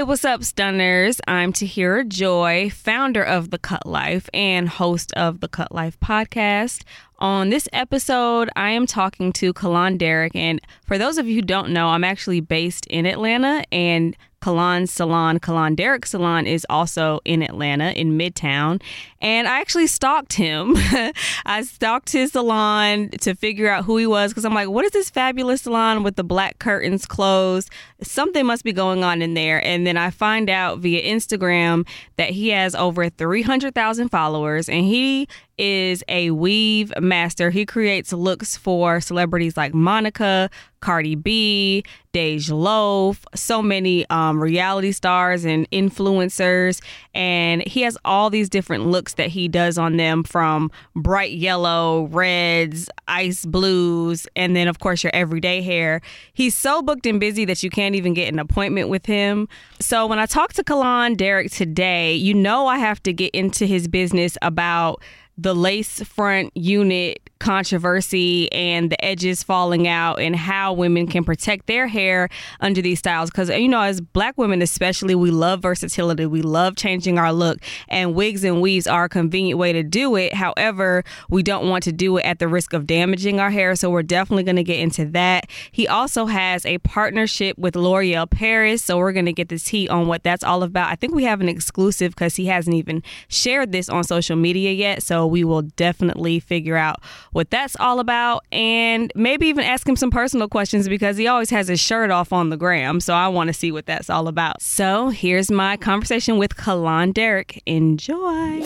Hey, what's up, stunners? I'm Tahira Joy, founder of The Cut Life and host of the Cut Life podcast. On this episode, I am talking to Kellon Deryck. And for those of you who don't know, I'm actually based in Atlanta and Kellon's salon, Kellon Deryck Salon, is also in Atlanta in Midtown. And I actually stalked him. I stalked his salon to figure out who he was because I'm like, what is this fabulous salon with the black curtains closed? Something must be going on in there. And then I find out via Instagram that he has over 300,000 followers and he is a weave master. He creates looks for celebrities like Monica, Cardi B, Dej Loaf, so many um, reality stars and influencers. And he has all these different looks that he does on them from bright yellow, reds, ice blues, and then, of course, your everyday hair. He's so booked and busy that you can't even get an appointment with him. So when I talked to Kellon Deryck today, you know I have to get into his business about the lace front unit controversy and the edges falling out and how women can protect their hair under these styles. Because you know as black women especially we love versatility. We love changing our look and wigs and weaves are a convenient way to do it. However we don't want to do it at the risk of damaging our hair so we're definitely going to get into that. He also has a partnership with l'oreal paris so we're going to get the tea on what that's all about. I think we have an exclusive because he hasn't even shared this on social media yet so we will definitely figure out what that's all about and maybe even ask him some personal questions because he always has his shirt off on the gram. So I want to see what that's all about. So here's my conversation with Kellon Deryck. Enjoy.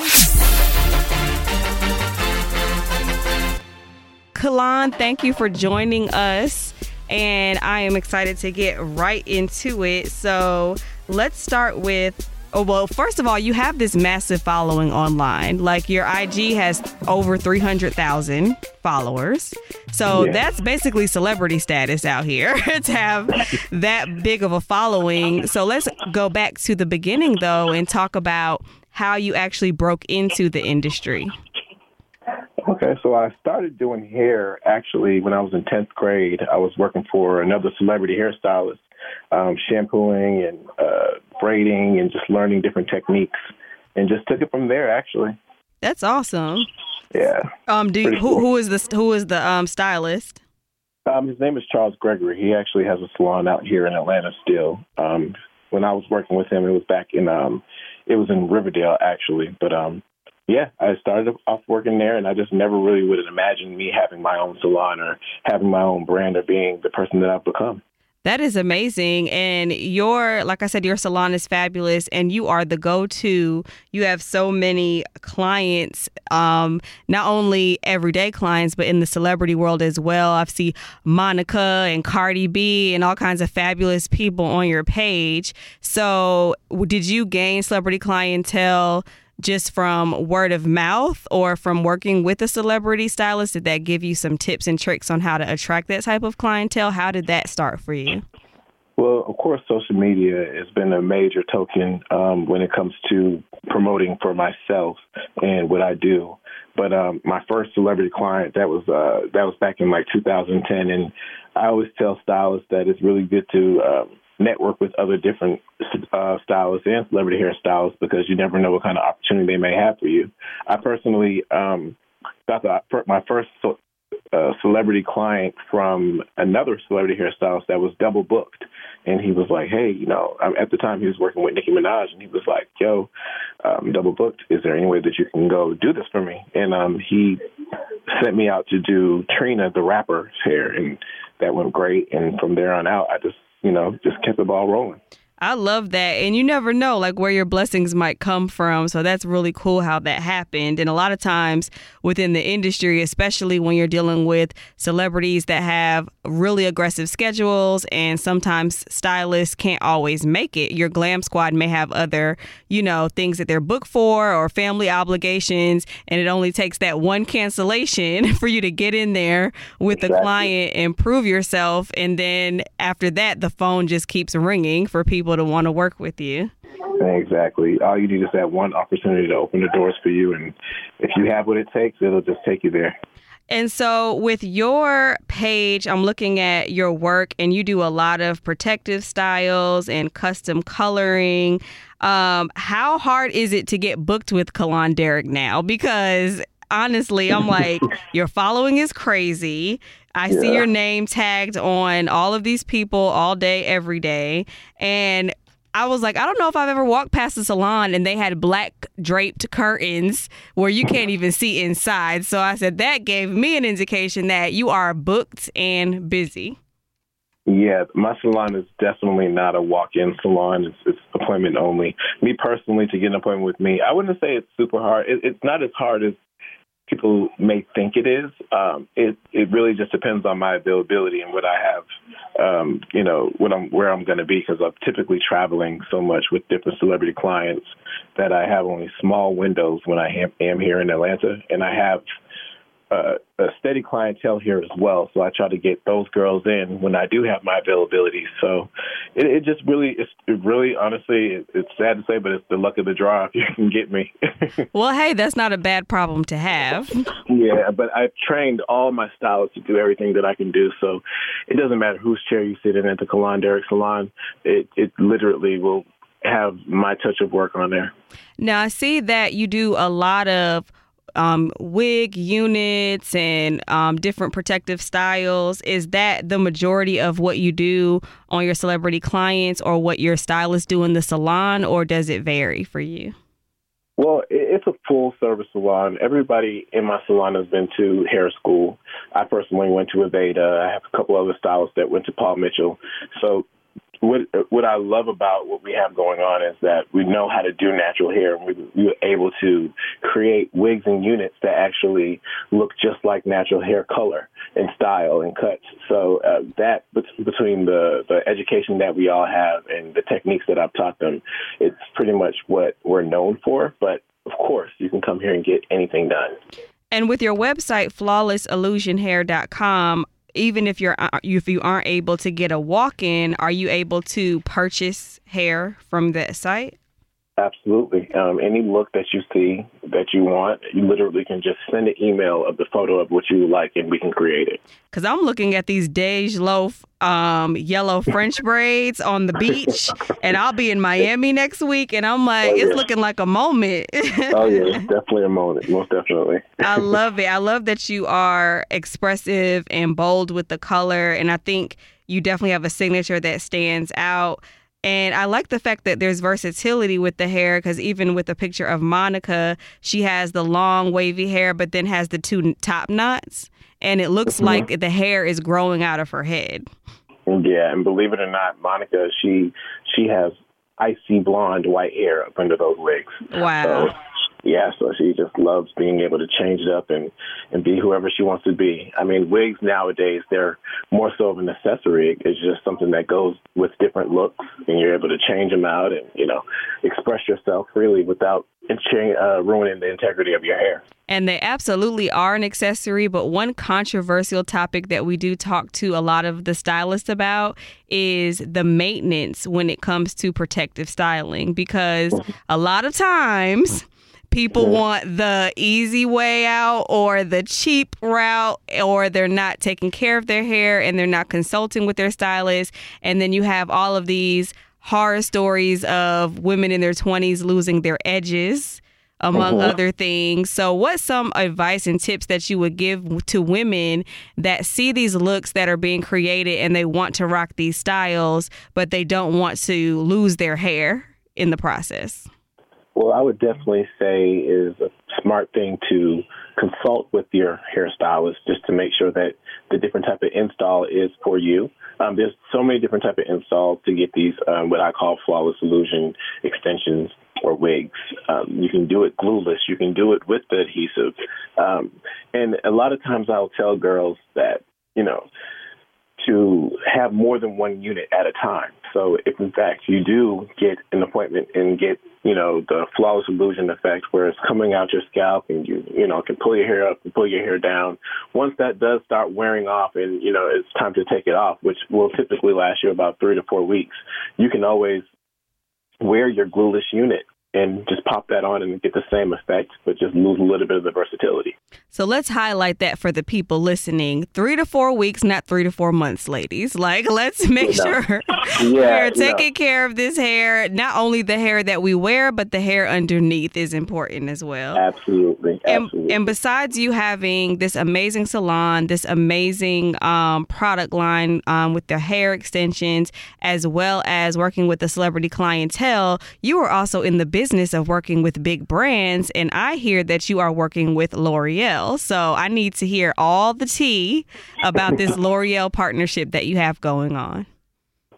Kellon, thank you for joining us. And I am excited to get right into it. So let's start with Oh, well, first of all, you have this massive following online. Like your IG has over 300,000 followers. So yeah. that's basically celebrity status out here to have that big of a following. So let's go back to the beginning, though, and talk about how you actually broke into the industry. Okay, so I started doing hair actually when I was in 10th grade. I was working for another celebrity hairstylist, um, shampooing and uh, braiding and just learning different techniques, and just took it from there. Actually, that's awesome. Yeah. Um. Do you, who cool. who is the who is the um stylist? Um, his name is Charles Gregory. He actually has a salon out here in Atlanta still. Um, when I was working with him, it was back in um, it was in Riverdale actually, but um, yeah, I started off working there, and I just never really would have imagined me having my own salon or having my own brand or being the person that I've become. That is amazing. And your, like I said, your salon is fabulous and you are the go to. You have so many clients, um, not only everyday clients, but in the celebrity world as well. I've seen Monica and Cardi B and all kinds of fabulous people on your page. So, did you gain celebrity clientele? Just from word of mouth or from working with a celebrity stylist? Did that give you some tips and tricks on how to attract that type of clientele? How did that start for you? Well, of course, social media has been a major token um, when it comes to promoting for myself and what I do. But um, my first celebrity client that was uh, that was back in like 2010, and I always tell stylists that it's really good to um, network with other different uh, stylists and celebrity hairstylists because you never know what kind of opportunity they may have for you. I personally um, got the, my first uh, celebrity client from another celebrity hairstylist that was double booked. And he was like, hey, you know, at the time he was working with Nicki Minaj, and he was like, yo, um, double booked. Is there any way that you can go do this for me? And um, he sent me out to do Trina, the rapper's hair, and that went great. And from there on out, I just you know, just kept the ball rolling. I love that. And you never know like where your blessings might come from. So that's really cool how that happened. And a lot of times within the industry, especially when you're dealing with celebrities that have really aggressive schedules and sometimes stylists can't always make it. Your glam squad may have other, you know, things that they're booked for or family obligations and it only takes that one cancellation for you to get in there with exactly. the client and prove yourself and then after that the phone just keeps ringing for people people to want to work with you. Exactly. All you need is that one opportunity to open the doors for you, and if you have what it takes, it'll just take you there. And so, with your page, I'm looking at your work, and you do a lot of protective styles and custom coloring. Um, how hard is it to get booked with Kellon Deryck now? Because honestly, I'm like, your following is crazy. I yeah. see your name tagged on all of these people all day, every day. And I was like, I don't know if I've ever walked past a salon and they had black draped curtains where you can't even see inside. So I said that gave me an indication that you are booked and busy. Yeah, my salon is definitely not a walk-in salon. It's, it's appointment only. Me personally, to get an appointment with me, I wouldn't say it's super hard. It, it's not as hard as people may think it is. Um, it it really just depends on my availability and what I have, um, you know, what I'm where I'm going to be because I'm typically traveling so much with different celebrity clients that I have only small windows when I am, am here in Atlanta, and I have uh, a steady clientele here as well. So I try to get those girls in when I do have my availability. So it, it just really, it's it really, honestly, it, it's sad to say, but it's the luck of the draw if you can get me. well, hey, that's not a bad problem to have. Yeah, but I've trained all my stylists to do everything that I can do. So it doesn't matter whose chair you sit in at the Kellon Deryck Salon. It it literally will have my touch of work on there. Now I see that you do a lot of um, wig units and um, different protective styles. Is that the majority of what you do on your celebrity clients or what your stylists do in the salon, or does it vary for you? Well, it's a full service salon. Everybody in my salon has been to hair school. I personally went to Aveda. I have a couple other stylists that went to Paul Mitchell. So what what I love about what we have going on is that we know how to do natural hair, and we, we were able to create wigs and units that actually look just like natural hair color and style and cuts. So uh, that between the the education that we all have and the techniques that I've taught them, it's pretty much what we're known for. But of course, you can come here and get anything done. And with your website, flawlessillusionhair.com, even if you're uh, if you aren't able to get a walk-in, are you able to purchase hair from that site? Absolutely. Um, any look that you see that you want, you literally can just send an email of the photo of what you like, and we can create it. Because I'm looking at these Dej Loaf um, yellow French braids on the beach, and I'll be in Miami next week, and I'm like, oh, yeah. it's looking like a moment. oh yeah, definitely a moment, most definitely. I love it. I love that you are expressive and bold with the color, and I think you definitely have a signature that stands out. And I like the fact that there's versatility with the hair because even with the picture of Monica, she has the long wavy hair, but then has the two top knots. And it looks mm-hmm. like the hair is growing out of her head. Yeah, and believe it or not, Monica, she she has icy blonde white hair up under those wigs. Wow. So yeah, so she just loves being able to change it up and and be whoever she wants to be. I mean, wigs nowadays they're more so of an accessory. It's just something that goes with different looks, and you're able to change them out and you know express yourself freely without uh, ruining the integrity of your hair. And they absolutely are an accessory, but one controversial topic that we do talk to a lot of the stylists about is the maintenance when it comes to protective styling because a lot of times people want the easy way out or the cheap route or they're not taking care of their hair and they're not consulting with their stylist and then you have all of these horror stories of women in their 20s losing their edges among uh-huh. other things. So, what's some advice and tips that you would give to women that see these looks that are being created and they want to rock these styles, but they don't want to lose their hair in the process? Well, I would definitely say is a smart thing to consult with your hairstylist just to make sure that the different type of install is for you. Um, there's so many different type of installs to get these um, what I call flawless illusion extensions or wigs. Um, you can do it glueless. You can do it with the adhesive. Um, and a lot of times I'll tell girls that you know to have more than one unit at a time. So if in fact you do get an appointment and get, you know, the flawless illusion effect where it's coming out your scalp and you, you know, can pull your hair up and pull your hair down. Once that does start wearing off and, you know, it's time to take it off, which will typically last you about three to four weeks, you can always wear your glueless unit and just pop that on and get the same effect, but just lose a little bit of the versatility. So let's highlight that for the people listening. Three to four weeks, not three to four months, ladies. Like, let's make no. sure yeah, we're taking no. care of this hair. Not only the hair that we wear, but the hair underneath is important as well. Absolutely. Absolutely. And, and besides you having this amazing salon, this amazing um, product line um, with the hair extensions, as well as working with the celebrity clientele, you are also in the business of working with big brands. And I hear that you are working with L'Oreal. So I need to hear all the tea about this L'Oreal partnership that you have going on.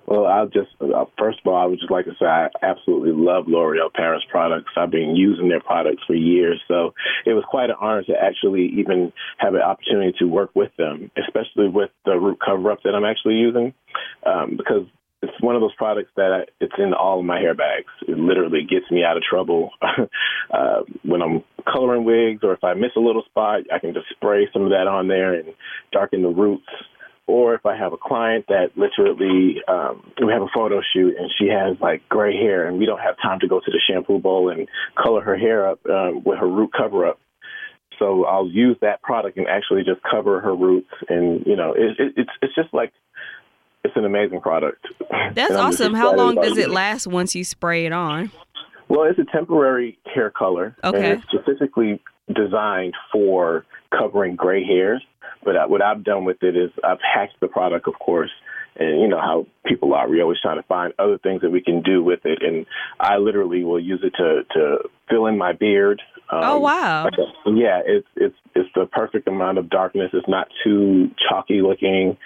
Well, I'll just uh, first of all, I would just like to say I absolutely love L'Oreal Paris products. I've been using their products for years, so it was quite an honor to actually even have an opportunity to work with them, especially with the root cover up that I'm actually using, um, because it's one of those products that I, it's in all of my hair bags. It literally gets me out of trouble uh, when I'm coloring wigs, or if I miss a little spot, I can just spray some of that on there and darken the roots or if I have a client that literally um, we have a photo shoot and she has like gray hair and we don't have time to go to the shampoo bowl and color her hair up um, with her root cover up. So I'll use that product and actually just cover her roots, and you know, it, it, it's it's just like it's an amazing product. That's awesome. How long does it last once you spray it on? Well, it's a temporary hair color. Okay. And it's specifically designed for covering gray hairs. But what I've done with it is I've hacked the product, of course, and you know how people are. We always trying to find other things that we can do with it, and I literally will use it to to fill in my beard. Um, oh wow! Yeah, it's it's it's the perfect amount of darkness. It's not too chalky looking,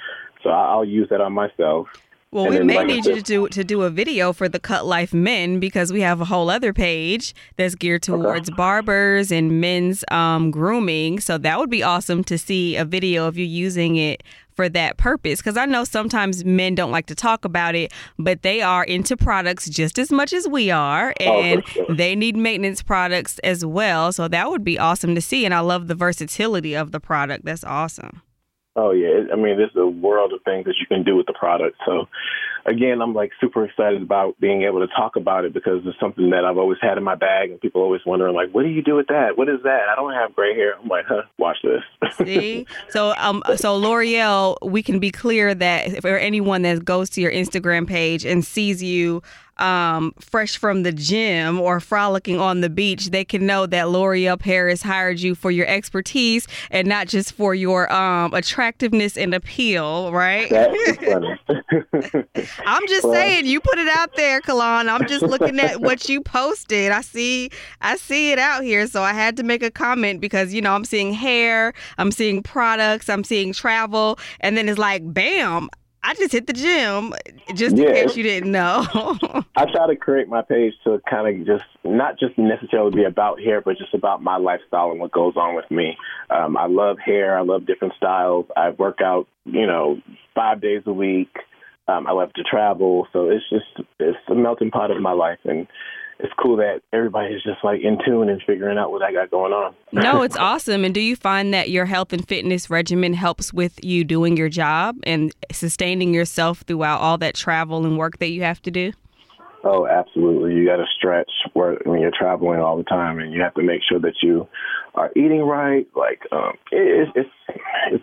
so I'll use that on myself. Well, and we may like need you to do to do a video for the Cut Life Men because we have a whole other page that's geared towards okay. barbers and men's um, grooming. So that would be awesome to see a video of you using it for that purpose. Because I know sometimes men don't like to talk about it, but they are into products just as much as we are, oh, and oh, sure. they need maintenance products as well. So that would be awesome to see. And I love the versatility of the product. That's awesome. Oh yeah, I mean, there's a world of things that you can do with the product. So, again, I'm like super excited about being able to talk about it because it's something that I've always had in my bag, and people always wondering like, "What do you do with that? What is that?" I don't have gray hair. I'm like, "Huh, watch this." See, so um, so L'Oreal, we can be clear that for anyone that goes to your Instagram page and sees you um, fresh from the gym or frolicking on the beach, they can know that L'Oreal Paris hired you for your expertise and not just for your um, attractiveness and appeal, right? I'm just well, saying, you put it out there, Kellon. I'm just looking at what you posted. I see, I see it out here, so I had to make a comment because you know I'm seeing hair, I'm seeing products, I'm seeing travel, and then it's like, bam! I just hit the gym, just in yeah. case you didn't know. I try to create my page to kind of just not just necessarily be about hair, but just about my lifestyle and what goes on with me. Um, I love hair. I love different styles. I work out, you know, five days a week. Um, I love to travel, so it's just it's a melting pot of my life, and it's cool that everybody's just like in tune and figuring out what I got going on. no, it's awesome. And do you find that your health and fitness regimen helps with you doing your job and sustaining yourself throughout all that travel and work that you have to do? Oh, absolutely. You got to stretch when you're traveling all the time, and you have to make sure that you are eating right. Like um, it, it's it's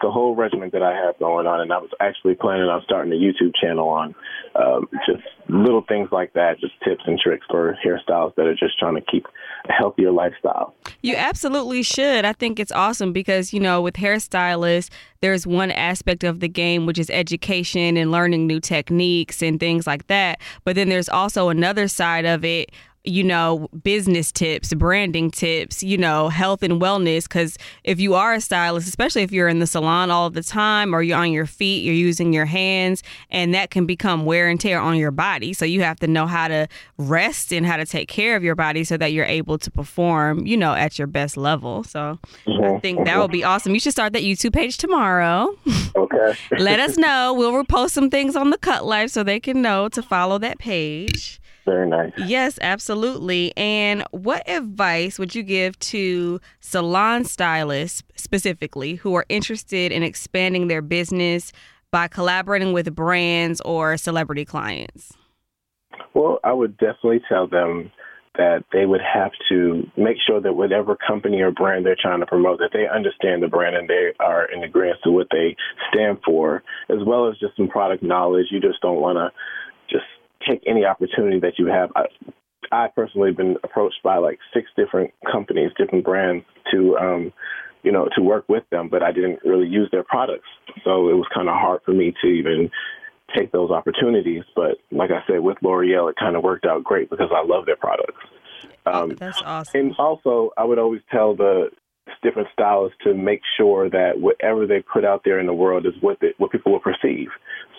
a whole regimen that I have going on, and I was actually planning on starting a YouTube channel on um, just little things like that, just tips and tricks for hairstyles that are just trying to keep a healthier lifestyle. You absolutely should. I think it's awesome because you know with hairstylists, there's one aspect of the game which is education and learning new techniques and things like that, but then there's also another side of it you know, business tips, branding tips, you know, health and wellness. Because if you are a stylist, especially if you're in the salon all the time or you're on your feet, you're using your hands, and that can become wear and tear on your body. So you have to know how to rest and how to take care of your body so that you're able to perform, you know, at your best level. So mm-hmm. I think that would be awesome. You should start that YouTube page tomorrow. Okay. Let us know. We'll repost some things on the Cut Life so they can know to follow that page. Very nice. Yes, absolutely. And what advice would you give to salon stylists specifically who are interested in expanding their business by collaborating with brands or celebrity clients? Well, I would definitely tell them that they would have to make sure that whatever company or brand they're trying to promote, that they understand the brand and they are in agreement to what they stand for, as well as just some product knowledge. You just don't want to just take any opportunity that you have. I, I personally been approached by like six different companies, different brands to, um, you know, to work with them, but I didn't really use their products. So it was kind of hard for me to even take those opportunities. But like I said, with L'Oreal, it kind of worked out great because I love their products. Um, That's awesome. And also, I would always tell the different stylists to make sure that whatever they put out there in the world is what it, what people will perceive.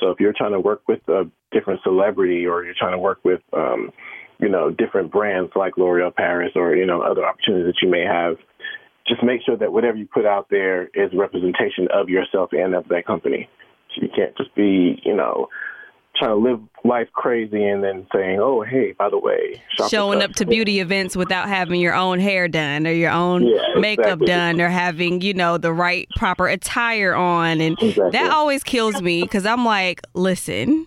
So if you're trying to work with a different celebrity or you're trying to work with um, you know different brands like L'Oreal Paris or you know other opportunities that you may have, just make sure that whatever you put out there is representation of yourself and of that company. You can't just be, you know, trying to live life crazy and then saying, "Oh, hey, by the way," showing up to beauty events without having your own hair done or your own yeah, makeup exactly. done or having, you know, the right proper attire on, and exactly. that always kills me because I'm like, listen.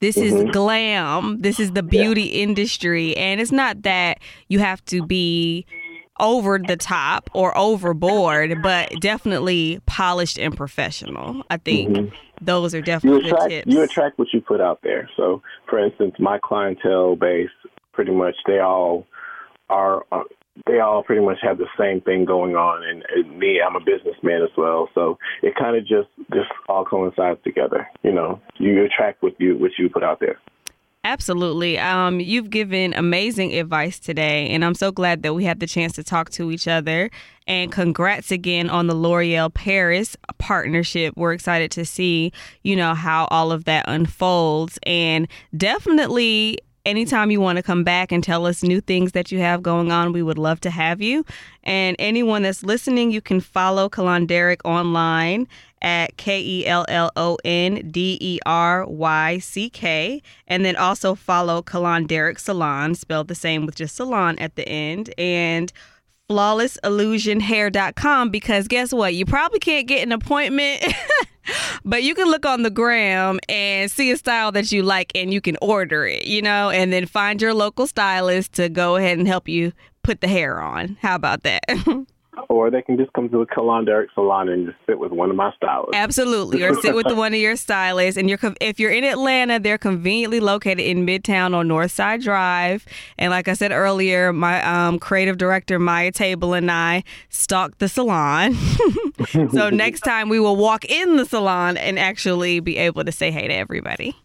This mm-hmm. is glam. This is the beauty yeah. industry. And it's not that you have to be over the top or overboard, but definitely polished and professional. I think mm-hmm. those are definitely you attract, tips. You attract what you put out there. So, for instance, my clientele base, pretty much, they all are. Uh, they all pretty much have the same thing going on, and, and me, I'm a businessman as well, so it kind of just just all coincides together. You know, you attract what you what you put out there. Absolutely. Um, you've given amazing advice today, and I'm so glad that we had the chance to talk to each other. And congrats again on the L'Oreal Paris partnership. We're excited to see, you know, how all of that unfolds. And definitely anytime you want to come back and tell us new things that you have going on, we would love to have you. And anyone that's listening, you can follow Kellon Deryck online at K E L L O N D E R Y C K. And then also follow Kellon Deryck Salon, spelled the same with just salon at the end. And flawlessillusionhair.com because guess what? You probably can't get an appointment. but you can look on the gram and see a style that you like and you can order it, you know, and then find your local stylist to go ahead and help you put the hair on. How about that? or they can just come to the Kellon Deryck Salon and just sit with one of my stylists. Absolutely, or sit with one of your stylists. And you're if you're in Atlanta, they're conveniently located in Midtown on Northside Drive. And like I said earlier, my um, creative director Maya Table and I stalked the salon. so next time we will walk in the salon and actually be able to say hey to everybody.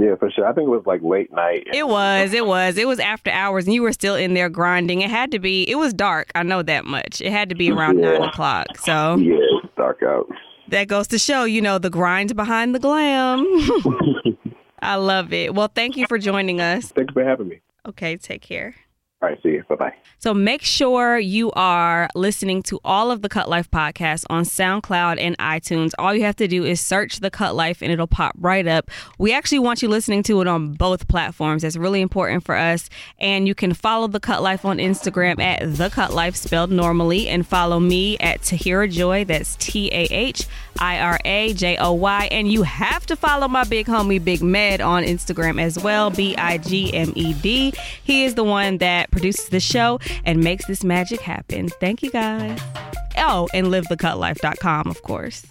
Yeah, for sure. I think it was like late night. It was. It was. It was after hours, and you were still in there grinding. It had to be. It was dark. I know that much. It had to be around yeah. nine o'clock. So yeah, it's dark out. That goes to show, you know, the grind behind the glam. I love it. Well, thank you for joining us. Thanks for having me. Okay, take care. All right, see you. Bye bye. So make sure you are listening to all of the Cut Life podcasts on SoundCloud and iTunes. All you have to do is search the Cut Life and it'll pop right up. We actually want you listening to it on both platforms. That's really important for us. And you can follow the Cut Life on Instagram at the Cut Life spelled normally and follow me at Tahira Joy. That's T A H I R A J O Y. And you have to follow my big homie Big Med on Instagram as well, B I G M E D. He is the one that produces the show and makes this magic happen. Thank you guys. Oh, and livethecutlife.com, of course.